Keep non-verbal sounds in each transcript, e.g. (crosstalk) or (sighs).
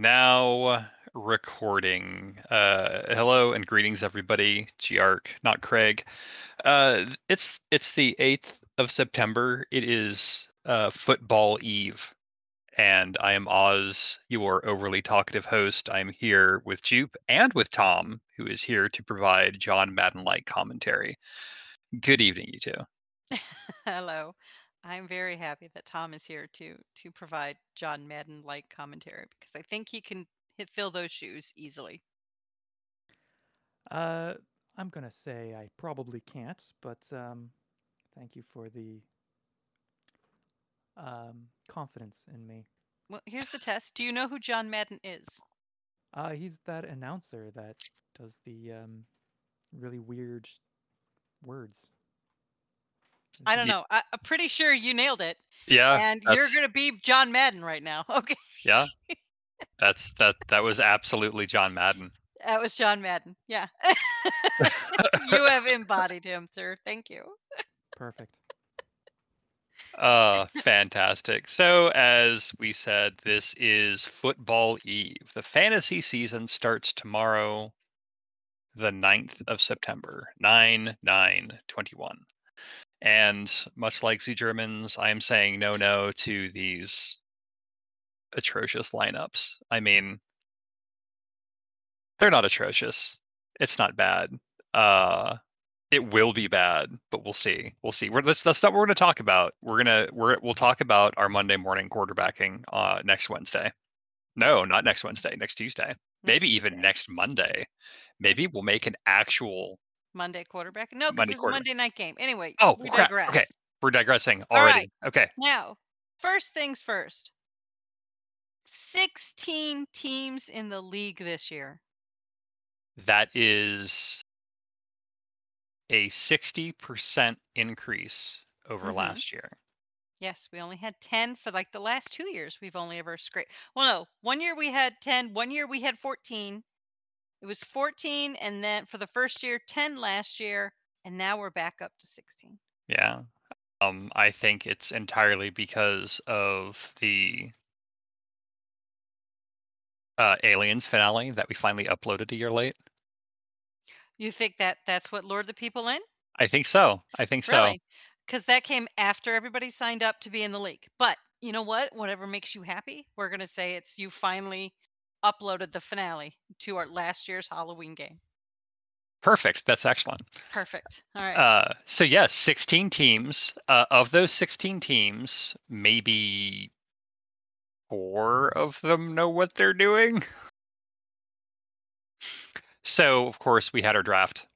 Now recording. Uh, hello and greetings, everybody. Giark, not Craig. Uh, it's it's the eighth of September. It is uh, football eve, and I am Oz, your overly talkative host. I am here with Jupe and with Tom, who is here to provide John Madden-like commentary. Good evening, you two. (laughs) Hello. I'm very happy that Tom is here to to provide John Madden like commentary because I think he can hit, fill those shoes easily. Uh, I'm gonna say I probably can't, but um, thank you for the um, confidence in me. Well, here's the test. Do you know who John Madden is? Uh, he's that announcer that does the um, really weird words. I don't know. I, am pretty sure you nailed it. Yeah. And you're gonna be John Madden right now. (laughs) Okay. Yeah. That's that. That was absolutely John Madden. That was John Madden. Yeah. (laughs) you have embodied him, sir. Thank you. Perfect. Uh, fantastic. So, as we said, this is Football Eve. The fantasy season starts tomorrow, the 9th of September, 9 9 21. And much like the Germans, I am saying no, no to these atrocious lineups. I mean, they're not atrocious. It's not bad. Uh, it will be bad, but we'll see. We'll see. We're, that's that's not what we're going to talk about. We're gonna we're we'll talk about our Monday morning quarterbacking uh, next Wednesday. No, not next Wednesday. Next Tuesday. Next Maybe Tuesday. even next Monday. Maybe we'll make an actual Monday quarterback. No, because it's a Monday night game. Anyway, oh, we crap. digress. Okay, we're digressing already. Okay. Now, first things first. 16 teams in the league this year. That is a 60% increase over mm-hmm. last year. Yes, we only had 10 for like the last two years. We've only ever scraped. Well, no, one year we had 10, one year we had 14, it was 14 and then for the first year 10 last year and now we're back up to 16. Yeah. Um I think it's entirely because of the uh Aliens finale that we finally uploaded a year late. You think that that's what lured the people in? I think so. I think really? so. Because that came after everybody signed up to be in the league. But you know what? Whatever makes you happy, we're gonna say it's you finally uploaded the finale to our last year's Halloween game. Perfect. That's excellent. Perfect. All right. Uh, so yes, 16 teams. Uh, of those 16 teams, maybe four of them know what they're doing. (laughs) So of course we had our draft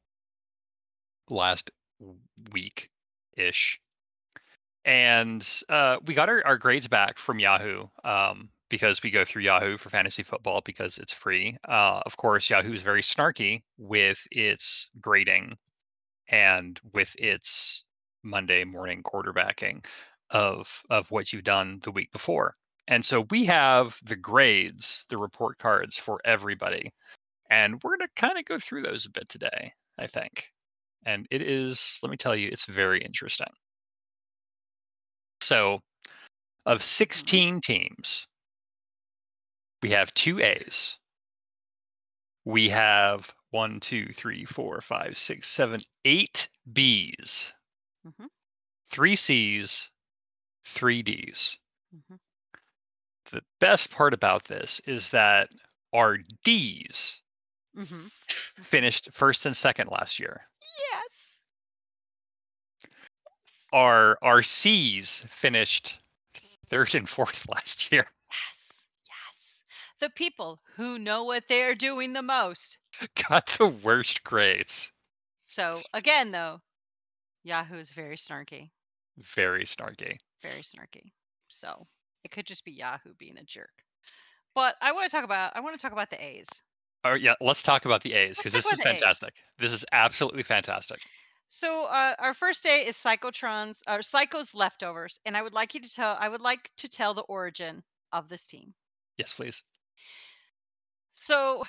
last week ish, and uh, we got our, our grades back from Yahoo. Um, because we go through Yahoo for fantasy football because it's free. Uh, of course, Yahoo is very snarky with its grading and with its Monday morning quarterbacking of of what you've done the week before. And so we have the grades, the report cards for everybody. And we're going to kind of go through those a bit today, I think. And it is, let me tell you, it's very interesting. So, of mm-hmm. 16 teams, we have two A's. We have one, two, three, four, five, six, seven, eight B's, mm-hmm. three C's, three D's. Mm-hmm. The best part about this is that our D's mm-hmm. finished first and second last year. Yes. Our our C's finished third and fourth (laughs) last year the people who know what they are doing the most. (laughs) Got the worst grades. So again, though, Yahoo is very snarky. Very snarky. Very snarky. So it could just be Yahoo being a jerk. But I want to talk about I want to talk about the A's. Oh yeah, let's talk about the A's because this is fantastic. A's. This is absolutely fantastic. So uh, our first day is Psychotrons or Psycho's leftovers, and I would like you to tell I would like to tell the origin of this team. Yes, please. So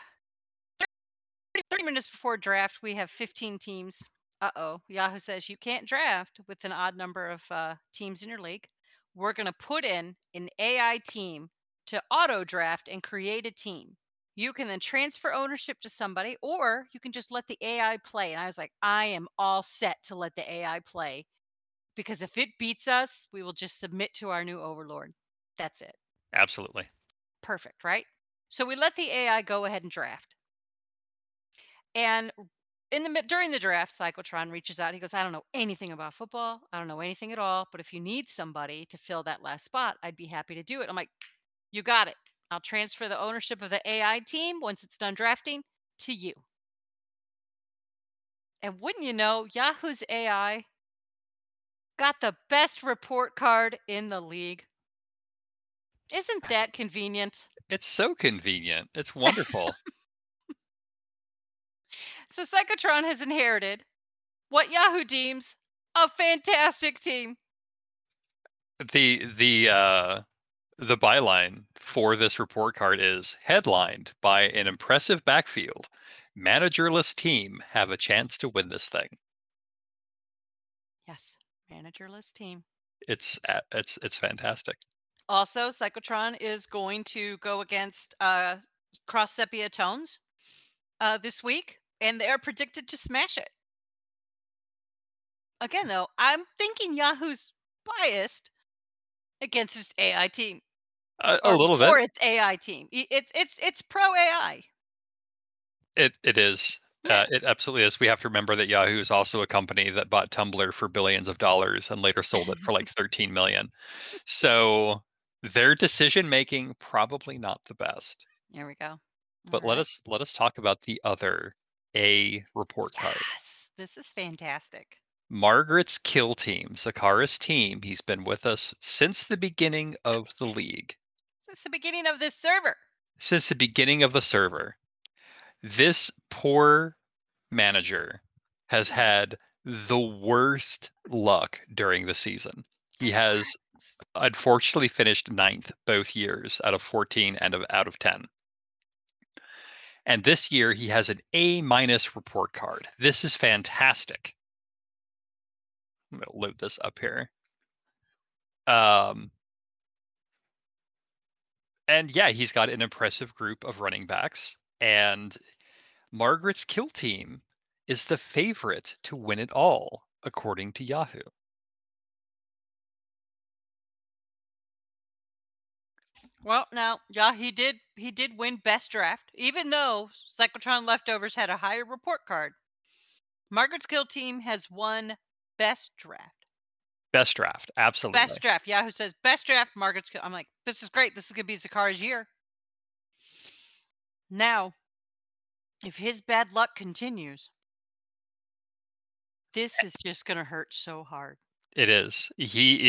30 minutes before draft, we have 15 teams. Uh oh. Yahoo says you can't draft with an odd number of uh, teams in your league. We're going to put in an AI team to auto draft and create a team. You can then transfer ownership to somebody, or you can just let the AI play. And I was like, I am all set to let the AI play because if it beats us, we will just submit to our new overlord. That's it. Absolutely. Perfect, right? So we let the AI go ahead and draft. And in the during the draft, Cyclotron reaches out. He goes, "I don't know anything about football. I don't know anything at all. But if you need somebody to fill that last spot, I'd be happy to do it." I'm like, "You got it. I'll transfer the ownership of the AI team once it's done drafting to you." And wouldn't you know, Yahoo's AI got the best report card in the league. Isn't that convenient? It's so convenient. It's wonderful. So Psychotron has inherited what Yahoo deems a fantastic team. the the uh the byline for this report card is headlined by an impressive backfield. Managerless team have a chance to win this thing. Yes, managerless team. It's it's it's fantastic. Also, Psychotron is going to go against uh, Cross Sepia Tones uh, this week, and they are predicted to smash it. Again, though, I'm thinking Yahoo's biased against its AI team. A, a or little bit. its AI team. It's it's it's pro AI. It it is. (laughs) Uh, it absolutely is. We have to remember that Yahoo is also a company that bought Tumblr for billions of dollars and later sold it for like (laughs) 13 million. So their decision making probably not the best. There we go. But let us let us talk about the other A report card. Yes, this is fantastic. Margaret's kill team, Zakara's team. He's been with us since the beginning of the league, Since the beginning of this server. since the beginning of the server. This poor manager has had the worst luck during the season. He has unfortunately finished ninth both years out of 14 and of, out of 10. And this year he has an A minus report card. This is fantastic. I'm going to load this up here. Um, and yeah, he's got an impressive group of running backs. And Margaret's kill team is the favorite to win it all, according to Yahoo. Well, now, yeah, he did he did win best draft, even though Cyclotron leftovers had a higher report card. Margaret's kill team has won best draft. Best draft, absolutely. Best draft. Yahoo says best draft. Margaret's kill. I'm like, this is great. This is gonna be Zakara's year. Now, if his bad luck continues, this is just gonna hurt so hard. It is. He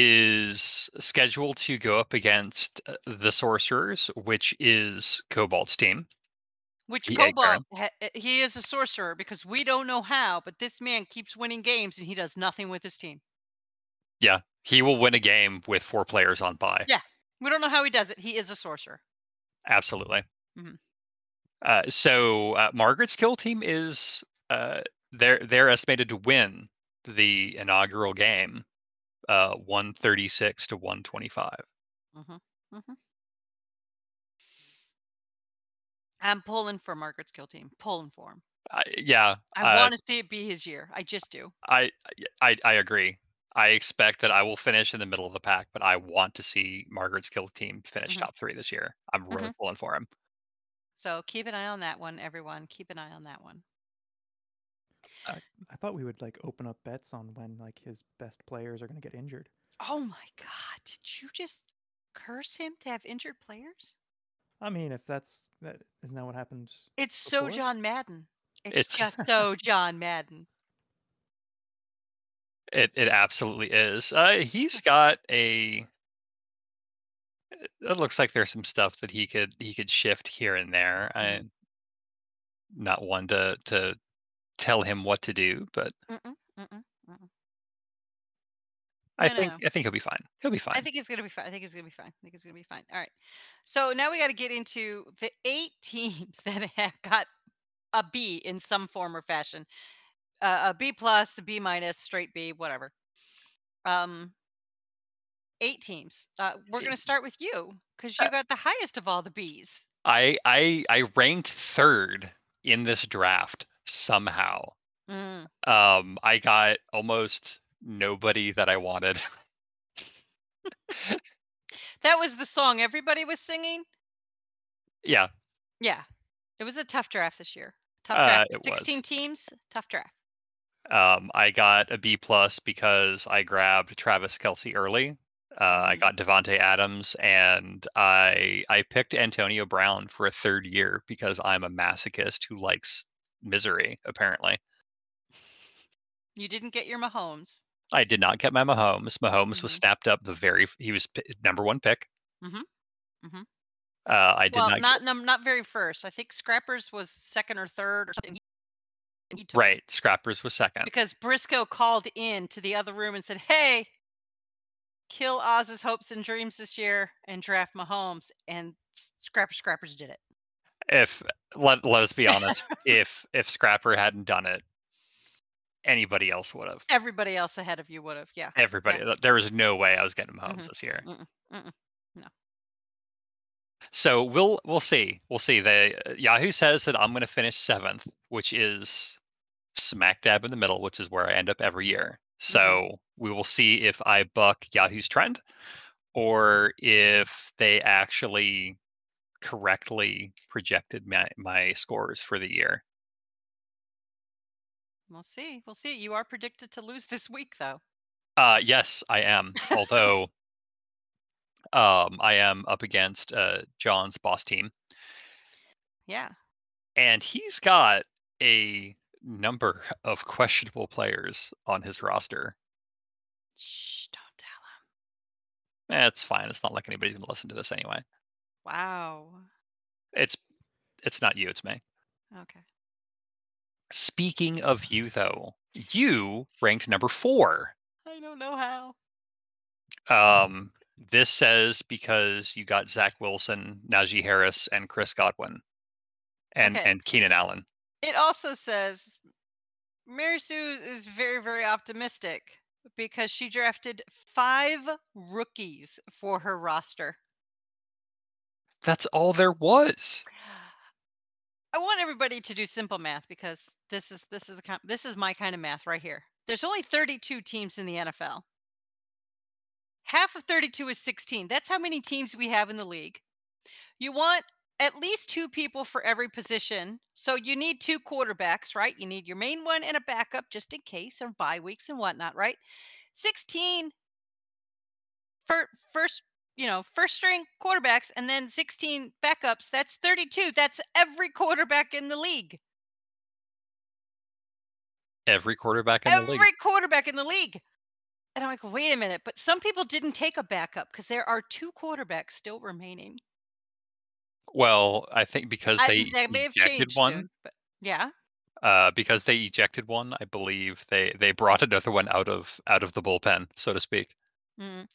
is scheduled to go up against uh, the Sorcerers, which is Cobalt's team. Which The Cobalt, ha- uh, he is a sorcerer because we don't know how, but this man keeps winning games and he does nothing with his team. Yeah, he will win a game with four players on bye. Yeah. We don't know how he does it. He is a sorcerer. Absolutely. Mhm. Uh, so uh, Margaret's kill team is uh, they're they're estimated to win the inaugural game, uh, one thirty six to one twenty five. Mhm, mhm. I'm pulling for Margaret's kill team. Pulling for him. Yeah, I uh, want to see it be his year. I just do. I, I I agree. I expect that I will finish in the middle of the pack, but I want to see Margaret's kill team finish Mhm. top three this year. I'm really pulling for him. So keep an eye on that one, everyone. Keep an eye on that one. I thought we would like open up bets on when like his best players are going to get injured. Oh my God! Did you just curse him to have injured players? I mean, if that's that isn't that what happened? It's so John Madden. It's, It's- just so (laughs) John Madden. It it absolutely is. Uh, he's got a. It looks like there's some stuff that he could he could shift here and there. I'm not one to to tell him what to do, but Mm-mm, mm-mm, mm-mm. I No, think no. I think he'll be fine. He'll be fine. I think he's gonna be fine. I think he's gonna be fine. I think he's gonna be fine. All right. So now we got to get into the eight (laughs) teams that have got a B in some form or fashion. Uh, a B plus, a B minus, straight B, whatever. Um, eight teams. Uh, we're going to start with you because you Uh, got the highest of all the Bs. I I I ranked third in this draft somehow. Mm. Um, I got almost nobody that I wanted. (laughs) That was the song everybody was singing. yeah, Yeah, it was a tough draft this year. Tough Uh, draft. was. 16 teams, tough draft. um, I got a B plus because I grabbed Travis Kelce early. Uh, I Mhm. got Davante Adams, and I I picked Antonio Brown for a third year because I'm a masochist who likes misery. Apparently, You didn't get your Mahomes. I did not get my Mahomes. Mahomes was Mhm. snapped up the very he was p- number one pick. Mm-hmm. Mm-hmm. Uh, I did Well, not. not num- not very first. I think Scrappers was second or third or something. He- he took it right, Scrappers was second. Because Briscoe called in to the other room and said, "Hey, kill Oz's hopes and dreams this year and draft Mahomes." And Scrapper Scrappers did it. If let let us be honest, (laughs) if if Scrapper hadn't done it, anybody else would have. Everybody else ahead of you would have. Yeah. Everybody, th- there was no way I was getting Mahomes Mhm. this year. Mm-mm, mm-mm. So we'll we'll see. We'll see. They uh, Yahoo says that I'm going to finish seventh, which is smack dab in the middle, which is where I end up every year. So we will see if I buck Yahoo's trend, or if they actually correctly projected my my scores for the year. We'll see. We'll see. You are predicted to lose this week, though. Uh, yes, I am. (laughs) Although, um, I am up against uh, John's boss team, Yeah. and he's got a number of questionable players on his roster. Shh! Don't tell him. Eh, it's fine. It's not like anybody's going to listen to this anyway. Wow. It's it's not you. It's me. Okay. Speaking of you, though, you ranked number four. I don't know how. Um, this says because you got Zach Wilson, Najee Harris, and Chris Godwin, and Okay. and Keenan Allen. It also says Mary Sue is very, very optimistic because she drafted five rookies for her roster. That's all there was. I want everybody to do simple math because this is this is the this is my kind of math right here. There's only 32 teams in the NFL. Half of 32 is 16. That's how many teams we have in the league. You want at least two people for every position. So you need two quarterbacks, right? You need your main one and a backup just in case of bye weeks and whatnot, right? 16 for first, you know, first string quarterbacks and then 16 backups. That's 32. That's every quarterback in the league. Every quarterback in the league. every quarterback in the league. And I'm like, wait a minute, but some people didn't take a backup because there are two quarterbacks still remaining. Well, I think because I- they may have ejected changed one. soon, but yeah. Uh, because they ejected one, I believe they they brought another one out of out of the bullpen, so to speak. Mm.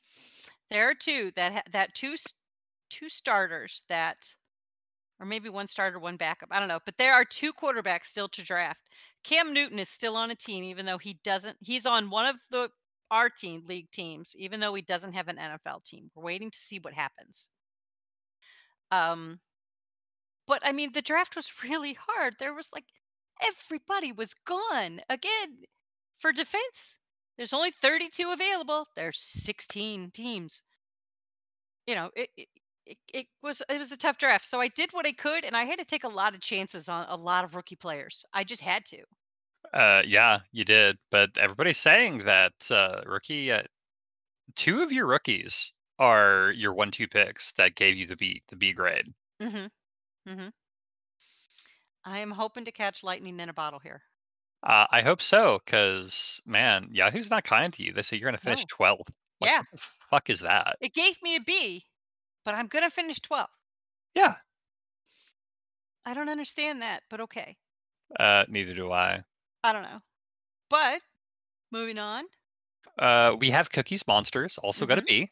There are two that ha- that two two starters that, or maybe one starter, one backup. I don't know, but there are two quarterbacks still to draft. Cam Newton is still on a team, even though he doesn't. He's on one of the our team league teams, even though he doesn't have an NFL team. We're waiting to see what happens. Um, but I mean, the draft was (laughs) really hard. There was like everybody was gone again for defense. There's only 32 available. There's 16 teams. You know, it, it it it was it was a tough draft. So I did what I could, and I had to take a lot of chances on a lot of rookie players. I just had to. Uh, yeah, you did, but everybody's saying that uh, rookie, uh, two of your rookies are your one-two picks that gave you the B the B grade. Mm-hmm. Mm-hmm. I am hoping to catch lightning in a bottle here. Uh, I hope so, because man, Yahoo's not kind to you. They say you're gonna finish No. 12th. Like, Yeah. what the fuck is that? It gave me a B, but I'm gonna finish 12th. Yeah. I don't understand that, but okay. Uh, neither do I. I don't know. But moving on, Uh, we have Cookies Monsters, also got a Mhm. B.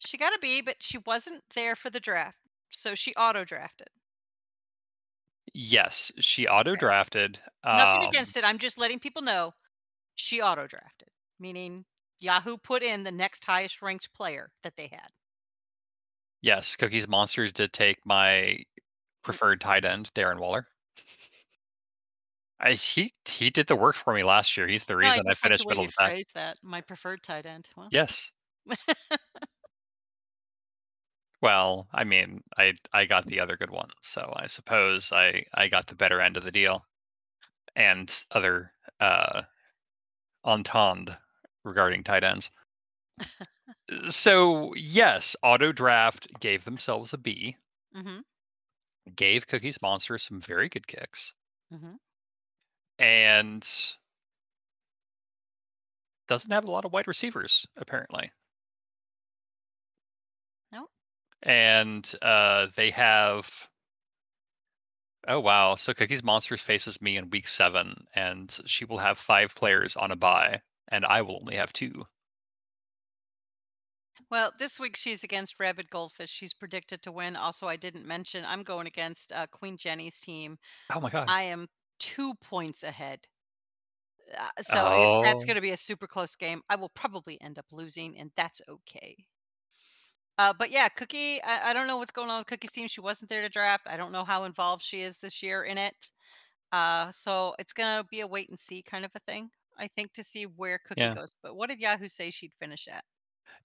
she got a B, but she wasn't there for the draft, so she auto drafted. Yes, she auto drafted. Nothing Um, against it. I'm just letting people know she auto drafted, meaning Yahoo put in the next highest ranked player that they had. Yes, Cookies Monsters did take my preferred tight end, Darren Waller. I, he he did the work for me last year. He's the No, I reason I like finished middle of the pack. that. My preferred tight end. Well, Yes. (laughs) Well, I mean, I I got the other good one, so I suppose I I got the better end of the deal, and other uh entente regarding tight ends. (laughs) so yes, auto draft gave themselves a B, hmm gave Cookies Monster some very good kicks, hmm and doesn't have a lot of wide receivers apparently. And uh, they have. Oh wow! So Cookies Monsters faces me in week seven, and she will have five players on a bye, and I will only have two. Well, this week she's against Rabid Goldfish. She's predicted to win. Also, I didn't mention I'm going against uh, Queen Jenny's team. Oh my god! I am two points ahead. Uh, so it- that's Oh. going to be a super close game. I will probably end up losing, and that's okay. Uh, but yeah, Cookie, I, I don't know what's going on with Cookie's team. She wasn't there to draft. I don't know how involved she is this year in it. Uh, so it's going to be a wait and see kind of a thing, I think, to see where Cookie Yeah. goes. But what did Yahoo say she'd finish at?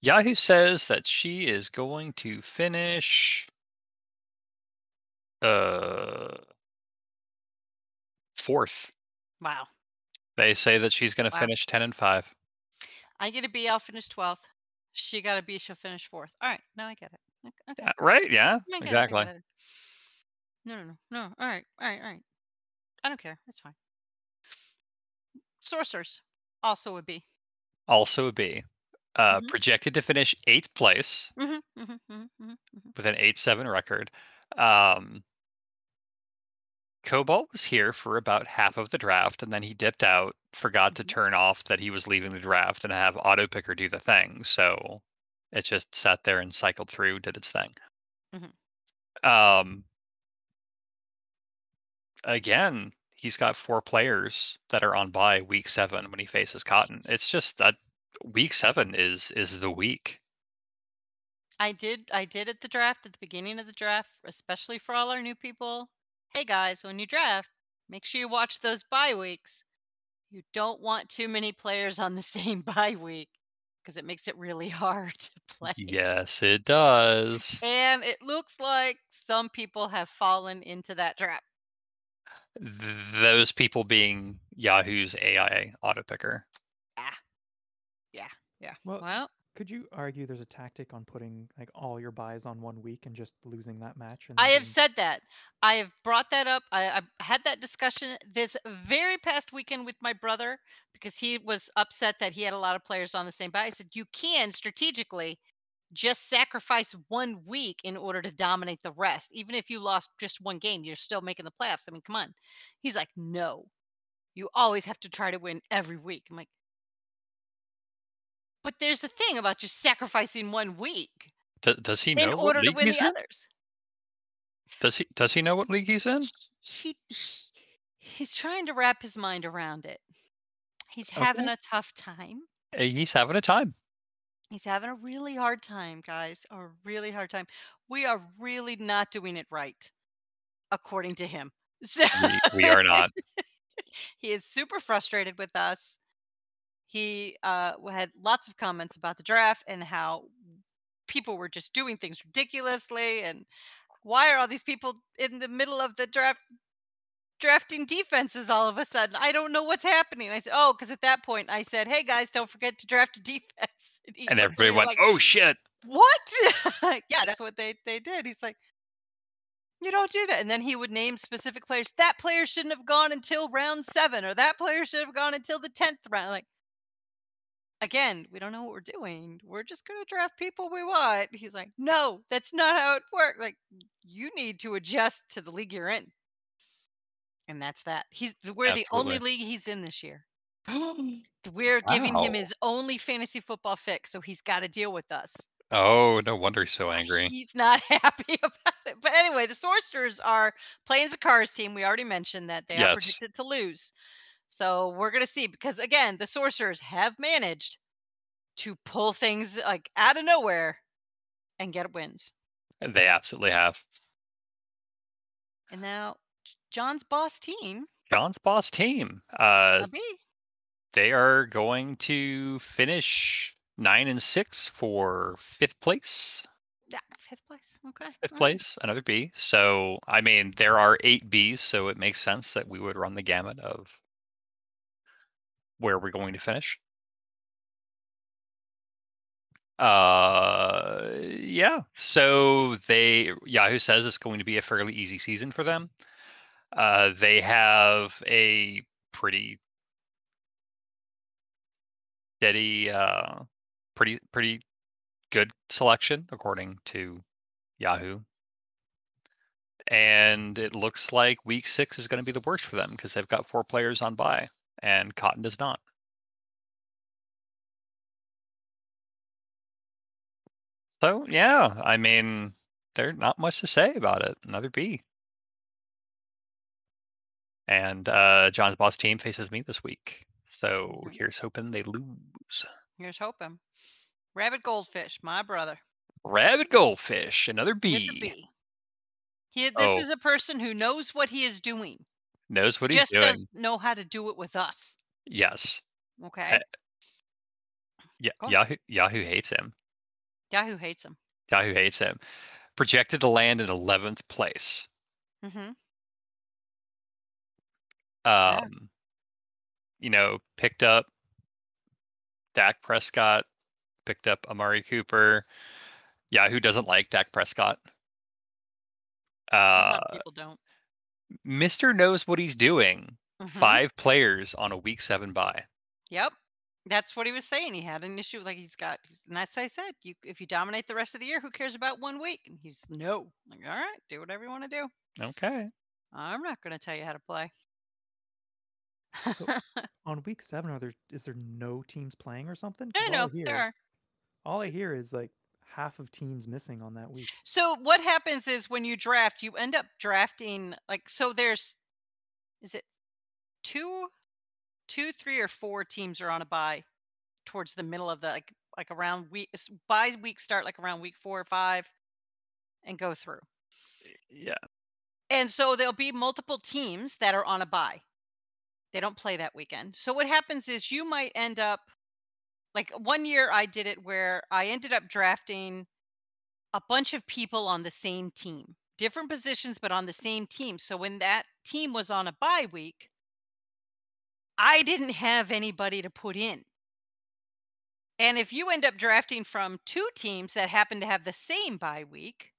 Yahoo says that she is going to finish uh fourth. Wow. They say that she's going to Wow. finish ten and five. I get a B, I'll finish 12th. She got a B, she'll finish fourth. All right, now I get it. Ok- Okay. Uh, Right? Yeah. I get it, I get Exactly. it. No, no, no, no. All right, all right, all right. I don't care. It's fine. Sorcerers, also a B. Also a B. Uh, Mhm. projected to finish eighth place Mm-hmm, mm-hmm, mm-hmm, mm-hmm. with an eight seven record. Um, Cobalt was here for about half of the draft, and then he dipped out, forgot to Mhm. turn off that he was leaving the draft, and have auto picker do the thing. So it just sat there and cycled through, did its thing. Mhm. Um, again, he's got four players that are on by week seven when he faces Cotton. It's just that week seven is is the week. I did I did at the draft at the beginning of the draft, especially for all our new people. Hey guys, when you draft, make sure you watch those bye weeks. You don't want too many players on the (laughs) same bye week because it makes it really (laughs) hard to play. Yes, it does. And it looks like some people have fallen into that trap. Those people being Yahoo's AI auto picker. yeah Well, Well, could you argue there's a tactic on putting like all your byes on one week and just losing that match? And I have said that. I have brought that up. I, I had that discussion this very past weekend with my brother because he was upset that he had a lot of players on the same bye. I said, you can strategically just sacrifice one week in order to dominate the rest. Even if you lost just one game, you're still making the playoffs. I mean, come on. He's like, no, you always have to try to win every week. I'm like, but there's a thing about just sacrificing one week D- does he in know what order to league win he's the in? others. Does he does he know what league he's in? he he- he's trying to wrap his mind around it. He's having Okay. a tough time. Uh, He's having a time. He's having a really hard time, guys. A really hard time. We are really not doing it right, according to him. So (laughs) We, we are not. (laughs) he is super frustrated with us. He uh, had lots of comments about the draft and how people were just doing things ridiculously and why are all these people in the middle of the draft drafting defenses all of a sudden? I don't know what's happening. I said, oh, because at that point I said, hey guys, don't forget to draft a defense. he And everybody went, like, "Oh shit!" what? (laughs) yeah, that's what they they did. He's like, you don't do that. And then he would name specific players. That player shouldn't have gone until round seven, or that player should have gone until the tenth round. Like, again, we don't know what we're doing. We're just gonna draft people we want. He's like, no, that's not how it works. Like, you need to adjust to the league you're in. And that's that. He's we're the only league he's in this year. (gasps) We're giving him his only fantasy football fix, so he's got to deal with us. Oh, no wonder he's so angry. He's not (laughs) happy about it. But anyway, the Sorcerers are playing Zakara's team. We already mentioned that they are predicted to lose. So we're going to see because, again, the Sorcerers have managed to pull things like out of nowhere and get wins. They absolutely have. And now John's boss team, John's boss team. Uh, they are going to finish nine and six for fifth place. yeah, fifth place. Okay. Fifth all right. place, another B. So I mean, there are eight Bs, so it makes sense that we would run the gamut of where we're going to finish. Uh, yeah. So they Yahoo says it's going to be a fairly easy season for them. Uh, they have a pretty steady, uh, pretty pretty good selection according to Yahoo. And it looks like week six is going to be the worst for them because they've got four players on bye, and Cotton does not. So yeah, I mean, there's not much to say about it. Another B. And uh, John's boss team faces me this week. So here's hoping they lose. Here's hoping. Rabbit Goldfish, my brother. Rabbit Goldfish, another. B. He, this Oh. is a person who knows what he is doing. Knows what he's Just doing. does know how to do it with us. Yes. Okay. Yeah, Go. Yahoo Yahoo hates him. Yahoo hates him. Yahoo hates him. Projected to land in 11th place. Mm-hmm. Um, you know, picked up Dak Prescott, picked up Amari Cooper. Yahoo doesn't like Dak Prescott. A lot Uh, of people don't. Mister knows what he's doing. Mhm. Five players on a week seven bye. Yep. That's what he was saying. He had an issue. Like he's got, and that's what I said. You, if you dominate the rest of the year, who cares about one week? And he's no. Like, all right, do whatever you want to do. Okay. I'm not going to tell you how to play. So- (laughs) On week seven, are there is there no teams playing or something? I 'Cause all know there is- are. All I hear is like half of teams missing on that week. So what happens is when you draft, you end up drafting like so. There's, is it two, two, three, or four teams are on a bye towards the middle of the like like around week s- bye week start like around week four or five, and go through. Yeah. And so there'll be multiple teams that are on a bye. They don't play that weekend. So what happens is you might end up like one year I did it where I ended up drafting a bunch of people on the same team, different positions but on the same team. So when that team was on a bye week, I didn't have anybody to put in. And if you end up drafting from two teams that happen to have the same bye week,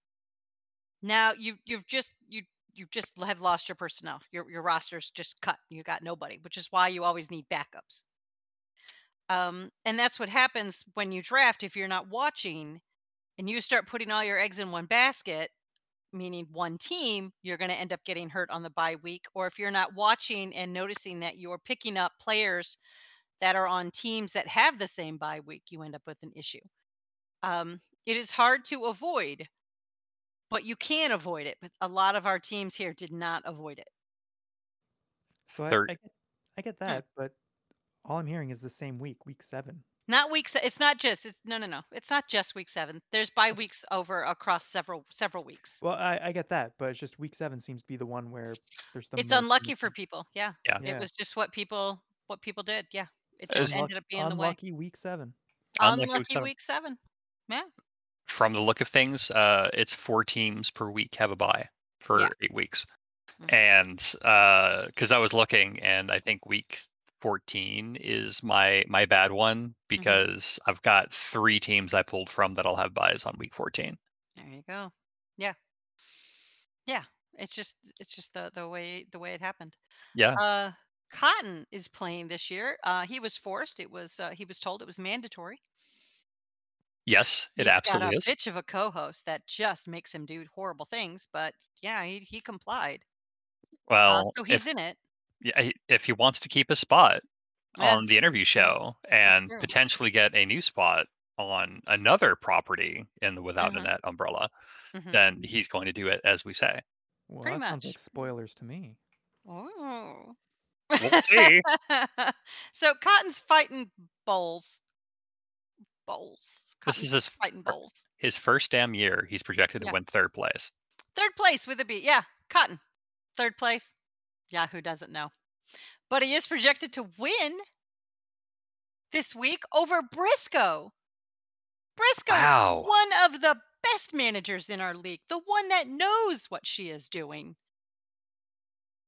now you've you've just you you just have lost your personnel. Your your roster's just cut. You got nobody, which is why you always need backups. Um, and that's what happens when you draft if you're not watching and you start putting all your eggs in one basket, meaning one team, you're going to end up getting hurt on the bye week. Or if you're not watching and noticing that you're picking up players that are on teams that have the same bye week, you end up with an issue. Um, it is hard to avoid, but you can avoid it. But a lot of our teams here did not avoid it. So I, I get I get that, but all I'm hearing is the same week, week seven. Not weeks. It's not just. It's no, no, no. It's not just week seven. There's bye weeks over across several several weeks. Well, I, I get that, but it's just week seven seems to be the one where there's the it's most unlucky for people. Yeah. Yeah. Yeah. It was just what people what people did. Yeah. It It just Unluck- ended up being the way. unlucky week seven. Unlucky week seven. week seven. Yeah. From the look of things, uh, it's four teams per week have a bye for Yeah. eight weeks. Mhm. And because I was looking, and I think week 14 is my my bad one because I've got three teams I pulled from that I'll have byes on week 14. There you go. Yeah. Yeah. It's just it's just the the way the way it happened. Yeah. Uh Cotton is playing this year. Uh he was forced. It was uh, he was told it was mandatory. Yes, it He's absolutely got a is. bitch of a co-host that just makes him do horrible things, but yeah, he he complied. Uh, Well, so if, he's in it. Yeah, if he wants to keep a spot Yeah. on the interview show and true. potentially get a new spot on another property in the Without Mhm. a Net umbrella, Mhm. then he's going to do it as we say. Well, Pretty that sounds like much. spoilers to me. Oh. We'll see. (laughs) so Cotton's fighting bowls bowls. This is his fighting fir- bowls. his first damn year. He's projected to Yeah. win third place. Third place with a B. Yeah, Cotton. Third place. Yeah, who doesn't know? But he is projected to win this week over Briscoe. Briscoe, Wow. one of the best managers in our league, the one that knows what she is doing.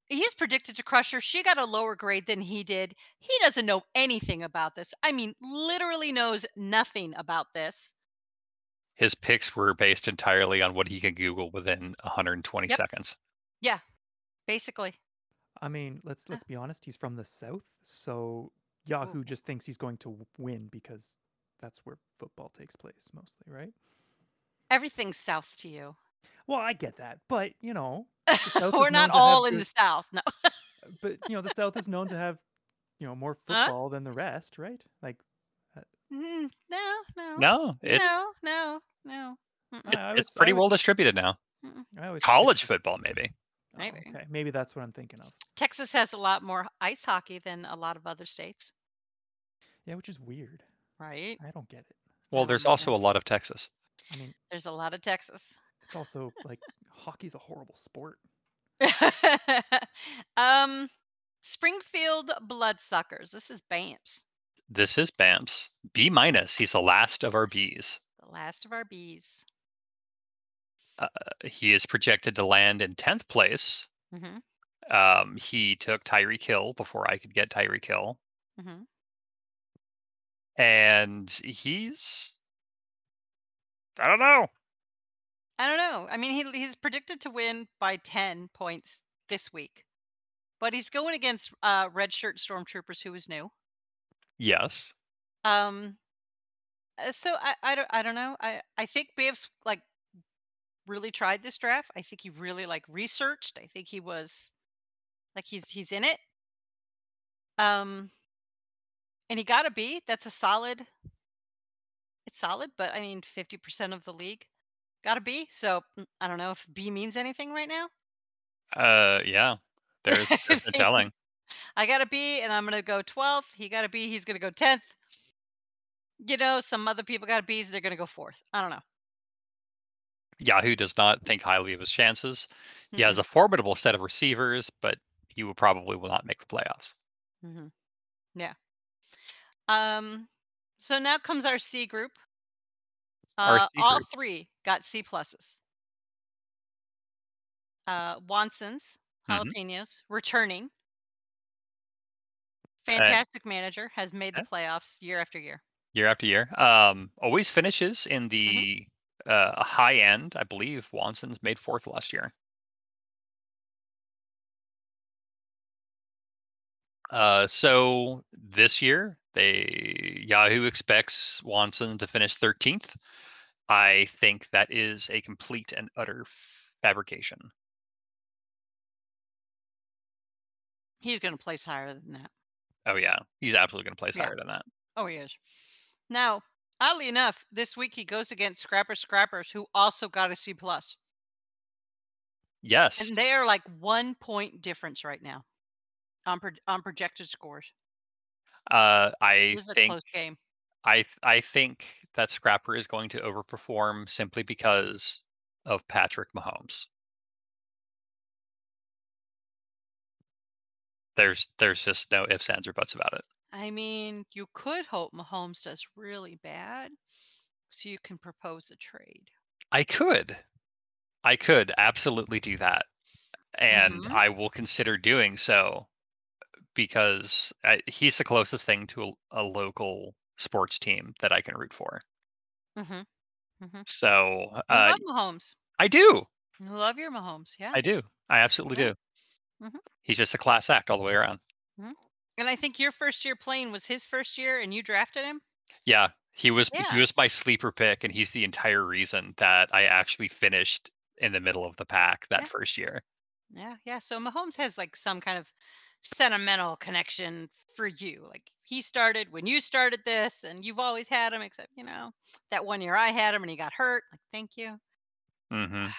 He is predicted to crush her. She got a lower grade than he did. He doesn't know anything about this. I mean, literally knows nothing about this. His picks were based entirely on what he can Google within 120 Yep. seconds. Yeah, basically. I mean, let's Uh. let's be honest. He's from the south, so Yahoo just thinks he's going to w- win because that's where football takes place mostly, right? Everything's south to you. Well, I get that, but you know, (laughs) We're not known to have all in good- the south. No. but you know, the south is known to have you know more (laughs) Huh? football than the rest, right? Like, Mm, no, no. No, it's no, no, no. It- I it's pretty always well distributed now. College football, maybe. Oh, Maybe. okay, maybe that's what I'm thinking of. Texas has a lot more ice hockey than a lot of other states, Yeah, which is weird. right? I don't get it. Well, there's know. also a lot of Texas. I mean, There's a lot of Texas. it's also like hockey's a horrible sport. (laughs) um, Springfield Bloodsuckers. This is Bamps, This is Bamps. B minus. He's the last of our Bs. the last of our bees. He is projected to land in 10th place. hmm Um, he took Tyreek Hill before I could get Tyreek Hill. hmm And he's. I don't know. I don't know. I mean, he he's predicted to win by ten points this week, but he's going against uh, red shirt stormtroopers, who is new. Yes. Um, uh, so I, I don't I don't know. I I think Bam's like really tried this draft. I think he really like researched. I think he was like he's he's in it. Um, and he got a B. That's a solid. It's solid, but I mean, fifty percent of the league got a B. So mm, I don't know if B means anything right now. Uh, yeah. There's, there's no (laughs) telling. I got a B, and I'm gonna go 12th. He got a B. He's gonna go 10th. You know, some other people got a B's. They're gonna go fourth. I don't know. Yahoo does not think highly of his chances. He has Mhm, a formidable set of receivers, but he will probably will not make the playoffs. mhm. Yeah. Um. So now comes our C group. Our Uh, C all group. three got C pluses. Uh, Wanson's Mhm. jalapenos returning. Fantastic manager has made the playoffs year after year. Year after year. Um, always finishes in Mm-hmm. the uh, high end. I believe Wanson's made fourth last year. Uh, so this year, they Yahoo expects Wanson to finish 13th. I think that is a complete and utter fabrication. He's going to place higher than that. Oh yeah, he's absolutely going to place Yeah. higher than that. Oh, he is. Now, oddly enough, this week he goes against Scrapper Scrappers, who also got a C plus, Yes, and they are like one point difference right now on pro- on projected scores. uh, I This is a think close game. I I think that Scrapper is going to overperform simply because of Patrick Mahomes. There's there's just no ifs, ands, or buts about it. I mean, you could hope Mahomes does really bad, so you can propose a trade. I could, I could absolutely do that, and Mhm. I will consider doing so because I, he's the closest thing to a, a local sports team that I can root for. Mm-hmm. So You uh, love Mahomes. I do, You love your Mahomes, yeah. I do, I absolutely Yeah. do. Mhm. He's just a class act all the way around. And I think your first year playing was his first year, and you drafted him. Yeah, he was Yeah. he was my sleeper pick, and he's the entire reason that I actually finished in the middle of the pack that Yeah. first year. Yeah, yeah. So Mahomes has like some kind of sentimental connection for you. Like he started when you started this, and you've always had him, except you know that one year I had him and he got hurt. Like, thank you. Mm-hmm. (sighs)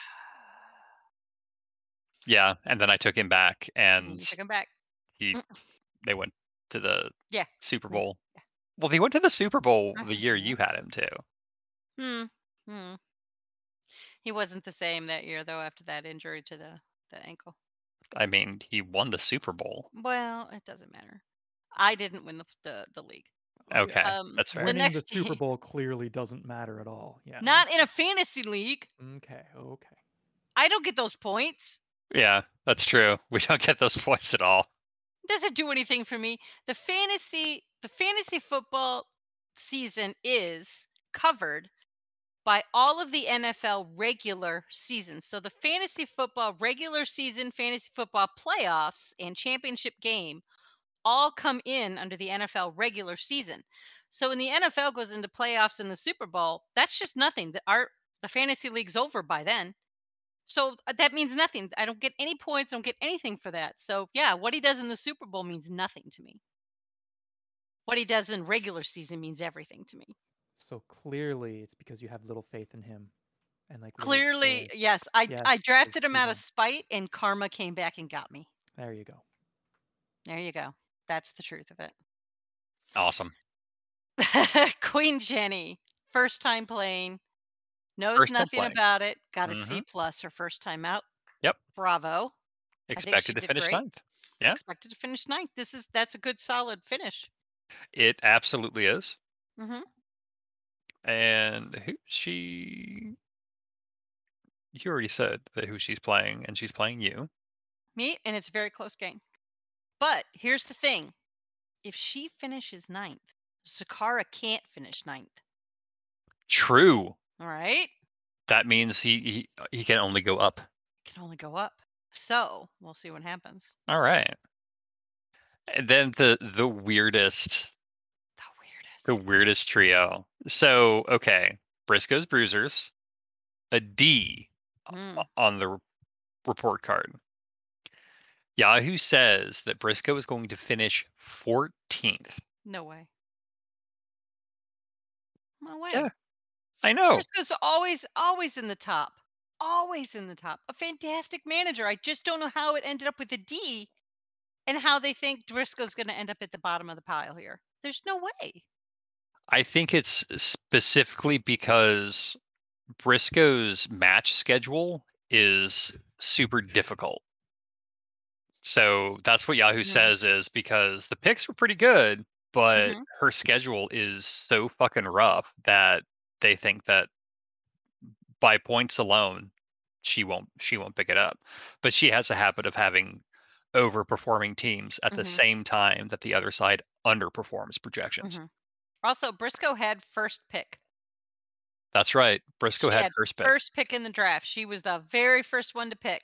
Yeah, and then I took him back, And you took him back. he Mm. They went to the Yeah. Super. Bowl. Well, they went to the Super Bowl the year you had him too. Hmm. Hmm. He wasn't the same that year though after that injury to the, the ankle. I mean, he won the Super Bowl. Well, it doesn't matter. I didn't win the the, the league. Okay. Um, that's fair. the Winning the next Super Bowl clearly doesn't matter at all. Yeah. Not in a fantasy league. Okay. Okay. I don't get those points. Yeah, that's true. We don't get those points at all. Doesn't do anything for me. The fantasy the fantasy football season is covered by all of the NFL regular seasons. So the fantasy football regular season, fantasy football playoffs and championship game all come in under the NFL regular season. So when the NFL goes into playoffs in the Super Bowl, that's just nothing. The our the fantasy league's over by then. So uh, that means nothing. I don't get any points. I don't get anything for that. So yeah, what he does in the Super Bowl means nothing to me. What he does in regular season means everything to me. So clearly, it's because you have little faith in him, and like Clearly, joy. yes, I Yes, I drafted him out of spite, and karma came back and got me. There you go. There you go. That's the truth of it. Awesome. (laughs) Queen Jenny, first time playing, knows First nothing about it. Got a C plus her first time out. Yep. Bravo. Expected to finish great. ninth. Yeah. Expected to finish ninth. This is that's a good solid finish. It absolutely is. hmm And who she? You already said that who she's playing, and she's playing you. Me, and it's a very close game. But here's the thing: if she finishes ninth, Zakara can't finish ninth. True. All right, That means he he, he can only go up. He can only go up. So we'll see what happens. All right. And then the the weirdest The weirdest. the weirdest trio. So okay, Briscoe's Bruisers, a D Mm. on the report card. Yahoo says that Briscoe is going to finish 14th. No way. No way. Yeah. I know. Briscoe's always, always in the top. Always in the top. A fantastic manager. I just don't know how it ended up with a D and how they think Briscoe's going to end up at the bottom of the pile here. There's no way. I think it's specifically because Briscoe's match schedule is super difficult. So that's what Yahoo Mhm. says is because the picks were pretty good, but Mhm. her schedule is so fucking rough that they think that by points alone she won't she won't pick it up. But she has a habit of having overperforming teams at the Mhm. same time that the other side underperforms projections. Mhm. Also, Briscoe had first pick. That's right. Briscoe had had first pick. First pick in the draft. She was the very first one to pick.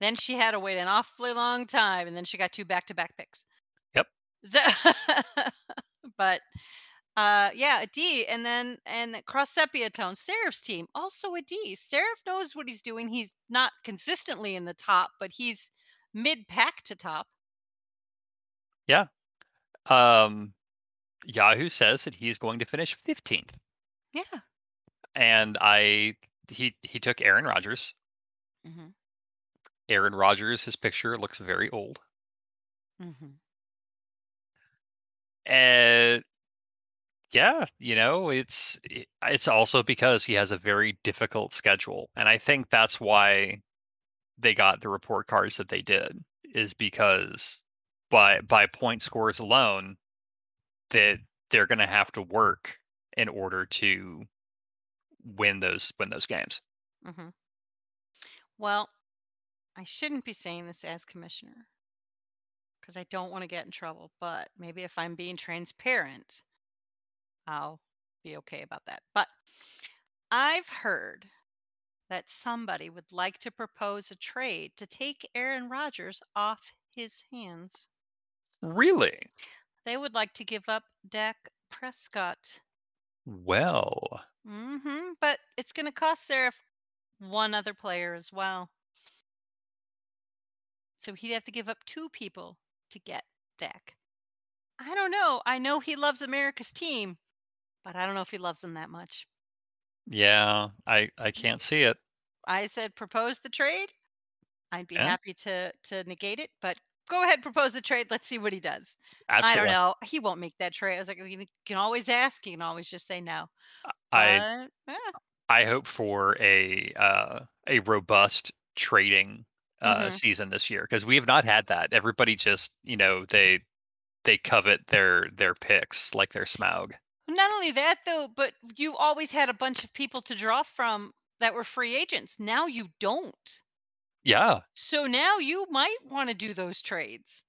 Then she had to wait an awfully long time, and then she got two back-to-back picks. Yep. So, (laughs) but uh, yeah, a D, and then and cross sepia tone. Seraph's team also a D. Seraph knows what he's doing. He's not consistently in the top, but he's mid pack to top. Yeah. Um, Yahoo says that he is going to finish 15th, Yeah. and I he he took Aaron Rodgers. hmm Aaron Rodgers, his picture looks very old, Mm-hmm. and yeah, you know, it's it's also because he has a very difficult schedule, and I think that's why they got the report cards that they did is because by by point scores alone that they're going to have to work in order to win those win those games. hmm Well, I shouldn't be saying this as commissioner because I don't want to get in trouble. But maybe if I'm being transparent, I'll be okay about that. But I've heard that somebody would like to propose a trade to take Aaron Rodgers off his hands. Really? They would like to give up Dak Prescott. Well, Mm-hmm. But it's going to cost Seraph one other player as well. So he'd have to give up two people to get Dak. I don't know. I know he loves America's team, but I don't know if he loves them that much. yeah, I I can't see it. I said propose the trade. I'd be Yeah. happy to to negate it, but go ahead, propose the trade. Let's see what he does. Absolutely. I don't know. He won't make that trade. I was like, you can always ask. You can always just say no. I But, yeah. I hope for a uh, a robust trading uh, Mhm. season this year because we have not had that. Everybody just you know they they covet their their picks like they're Smaug. Not only that, though, but you always had a bunch of people to draw from that were free agents. Now you don't. Yeah, So now you might want to do those trades.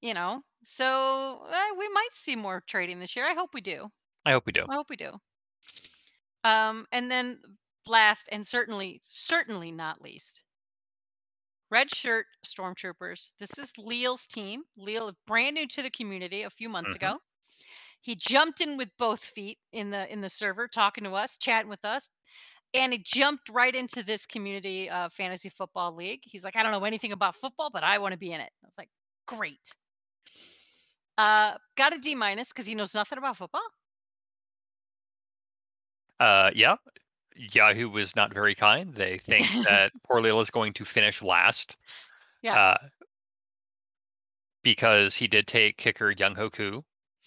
You know, so uh, we might see more trading this year. I hope we do. I hope we do. I hope we do. Um, and then last and certainly, certainly not least, red shirt stormtroopers. This is Leal's team. Leal, brand new to the community a few months Mhm. ago. He jumped in with both feet in the in the server, talking to us, chatting with us, and he jumped right into this community uh, fantasy football league. He's like, I don't know anything about football, but I want to be in it. I was like, great. Uh, got a D minus because he knows nothing about football. Uh, yeah, Yahoo was not very kind. They think that (laughs) poor Lil is going to finish last. Yeah. Uh, because he did take kicker Younghoe Koo,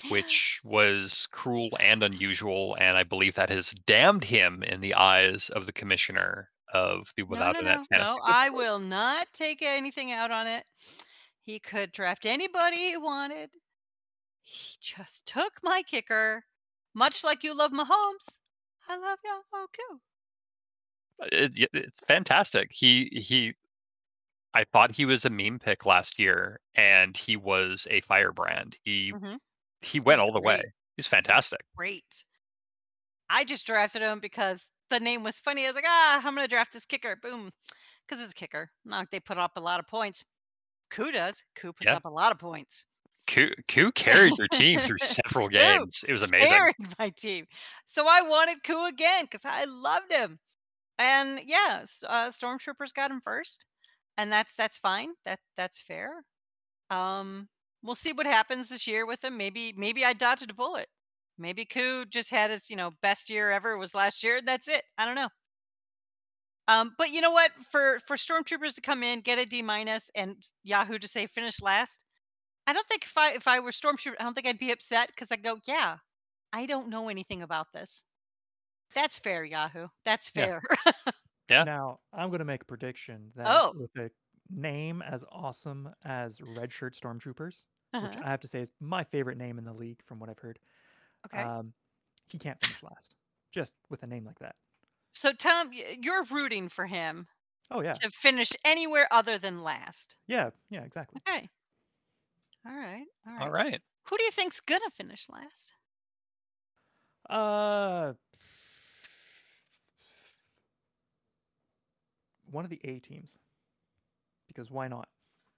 which was cruel and unusual, and I believe that has damned him in the eyes of the commissioner of the Without no, a no, Net no, no. I will not take anything out on it. He could draft anybody he wanted. He just took my kicker, much like you love Mahomes. I love Yahoo. It, y- it's fantastic. He he. I thought he was a meme pick last year, and he was a firebrand. He Mhm. He went all the way. great. He's fantastic. Great. I just drafted him because the name was funny. I was like, ah, I'm gonna draft this kicker. Boom, because it's a kicker. Not like they put up a lot of points. Koo does. Koo puts Yeah. up a lot of points. Koo Koo carried your team through (laughs) several games. It was amazing. carried my team. So I wanted Koo again because I loved him. And yeah, uh, Stormtroopers got him first, and that's that's fine. That that's fair. Um, we'll see what happens this year with him. Maybe maybe I dodged a bullet. Maybe Koo just had his you know best year ever was last year. and That's it. I don't know. Um, but you know what? For for Stormtroopers to come in, get a D minus, and Yahoo to say finish last, I don't think if I if I were Stormtrooper, I don't think I'd be upset because I go, yeah, I don't know anything about this. That's fair, Yahoo. That's Yeah. fair. (laughs) Yeah. Now I'm going to make a prediction that Oh. with a name as awesome as Redshirt Stormtroopers, which Uh-huh. I have to say is my favorite name in the league from what I've heard. Okay. Um, he can't finish last, just with a name like that. so Tom, you're rooting for him Oh yeah, to finish anywhere other than last. yeah, yeah, exactly. Okay. All right. All right. All right. Who do you think's gonna finish last? Uh, one of the A teams, because why not?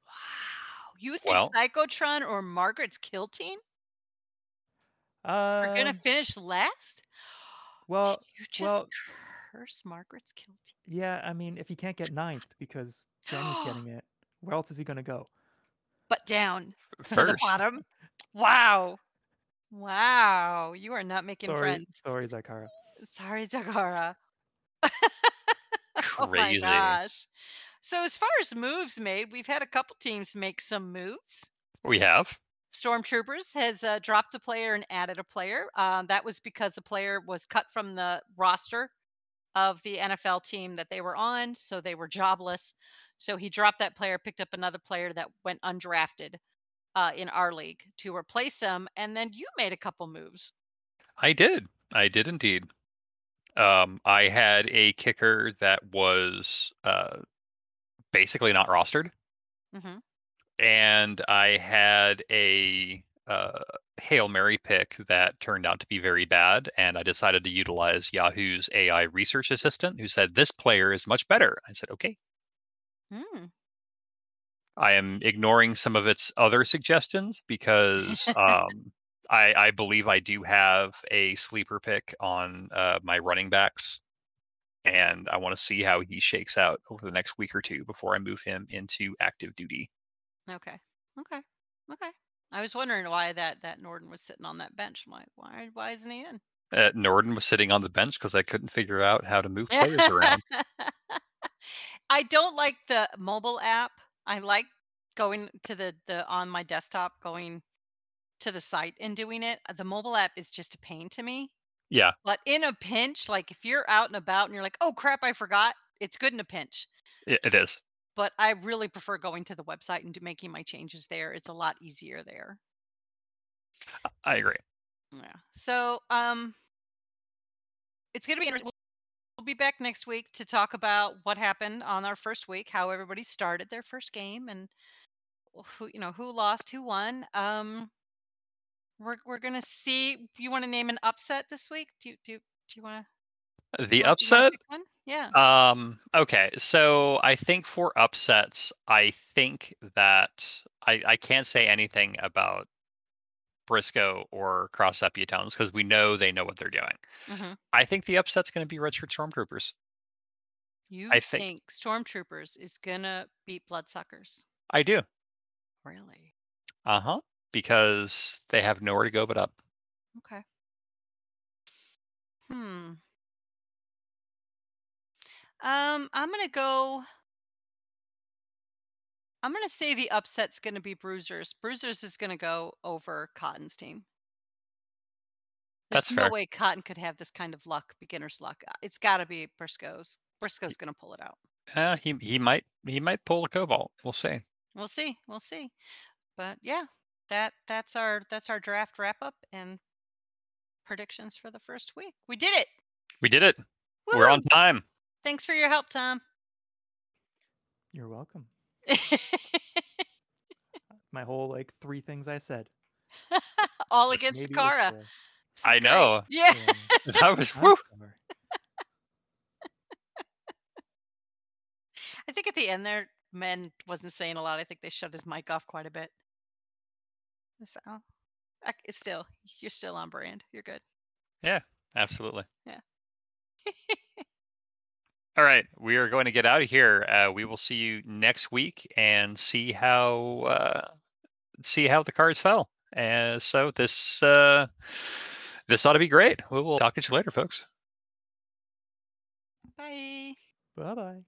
Wow. You think Well- Psychotron or Margaret's kill team are gonna Um, finish last? well, Did you just well- curse Margaret's kill team? yeah. I mean, if he can't get ninth because Jenny's getting (gasps) it, where else is he going to go? But down to the bottom. Wow. Wow. You are not making Sorry, friends. sorry, Zakara. Sorry, Zakara. (laughs) Oh my Crazy. gosh. So as far as moves made, we've had a couple teams make some moves. We have. Stormtroopers has uh, dropped a player and added a player. Um, that was because a player was cut from the roster of the NFL team that they were on, so they were jobless. So he dropped that player, picked up another player that went undrafted uh, in our league to replace him, and then you made a couple moves. I did. I did indeed. Um, I had a kicker that was uh, basically not rostered, hmm and I had a uh, Hail Mary pick that turned out to be very bad, and I decided to utilize Yahoo's AI research assistant, who said this player is much better. I said, okay. Hmm. I am ignoring some of its other suggestions because (laughs) um, I, I believe I do have a sleeper pick on uh, my running backs, and I want to see how he shakes out over the next week or two before I move him into active duty. Okay. Okay. Okay. I was wondering why that that Norden was sitting on that bench. Like, why why isn't he in? Uh, Norden was sitting on the bench because I couldn't figure out how to move (laughs) players around. I don't like the mobile app. I like going to the the on my desktop, going to the site and doing it. The mobile app is just a pain to me. Yeah. But in a pinch, like if you're out and about and you're like, "Oh crap, I forgot," it's good in a pinch. It, it is. But I really prefer going to the website and making my changes there. It's a lot easier there. I agree. Yeah. So, um, it's gonna be interesting. We'll, we'll be back next week to talk about what happened on our first week, how everybody started their first game, and who you know who lost, who won. Um, we're we're gonna see. You want to name an upset this week? Do you do you- do you want to? The upset. Yeah. Um. Okay. So I think for upsets, I think that I I can't say anything about Briscoe or Cross Towns because we know they know what they're doing. hmm I think the upset's going to be Redshirt Stormtroopers. You I think, think- Stormtroopers is gonna beat Bloodsuckers? I do. Really? Uh huh. Because they have nowhere to go but up. Okay. Hmm. Um, I'm gonna go. I'm gonna say the upset's gonna be Bruisers. Bruisers is gonna go over Cotton's team. There's That's no fair. way Cotton could have this kind of luck, beginner's luck. Uh, It's got to be Briscoe's. Briscoe's gonna pull it out. Uh, he he might he might pull a Cobalt. We'll see. We'll see. We'll see. But yeah, that that's our that's our draft wrap up and predictions for the first week. We did it. We did it. We're on time. Thanks for your help, Tom. You're welcome. (laughs) My whole like three things I said. (laughs) All Just against Maybe Kara. it's, This is I great. know. Yeah. (laughs) That was I'm woo. I think at the end there, Men wasn't saying a lot. I think they shut his mic off quite a bit. So, I- it's still, you're still on brand. You're good. Yeah, absolutely. Yeah. (laughs) All right, we are going to get out of here. Uh, we will see you next week and see how uh, see how the cards fell. And so this uh, this ought to be great. We will talk to you later, folks. Bye. Bye bye.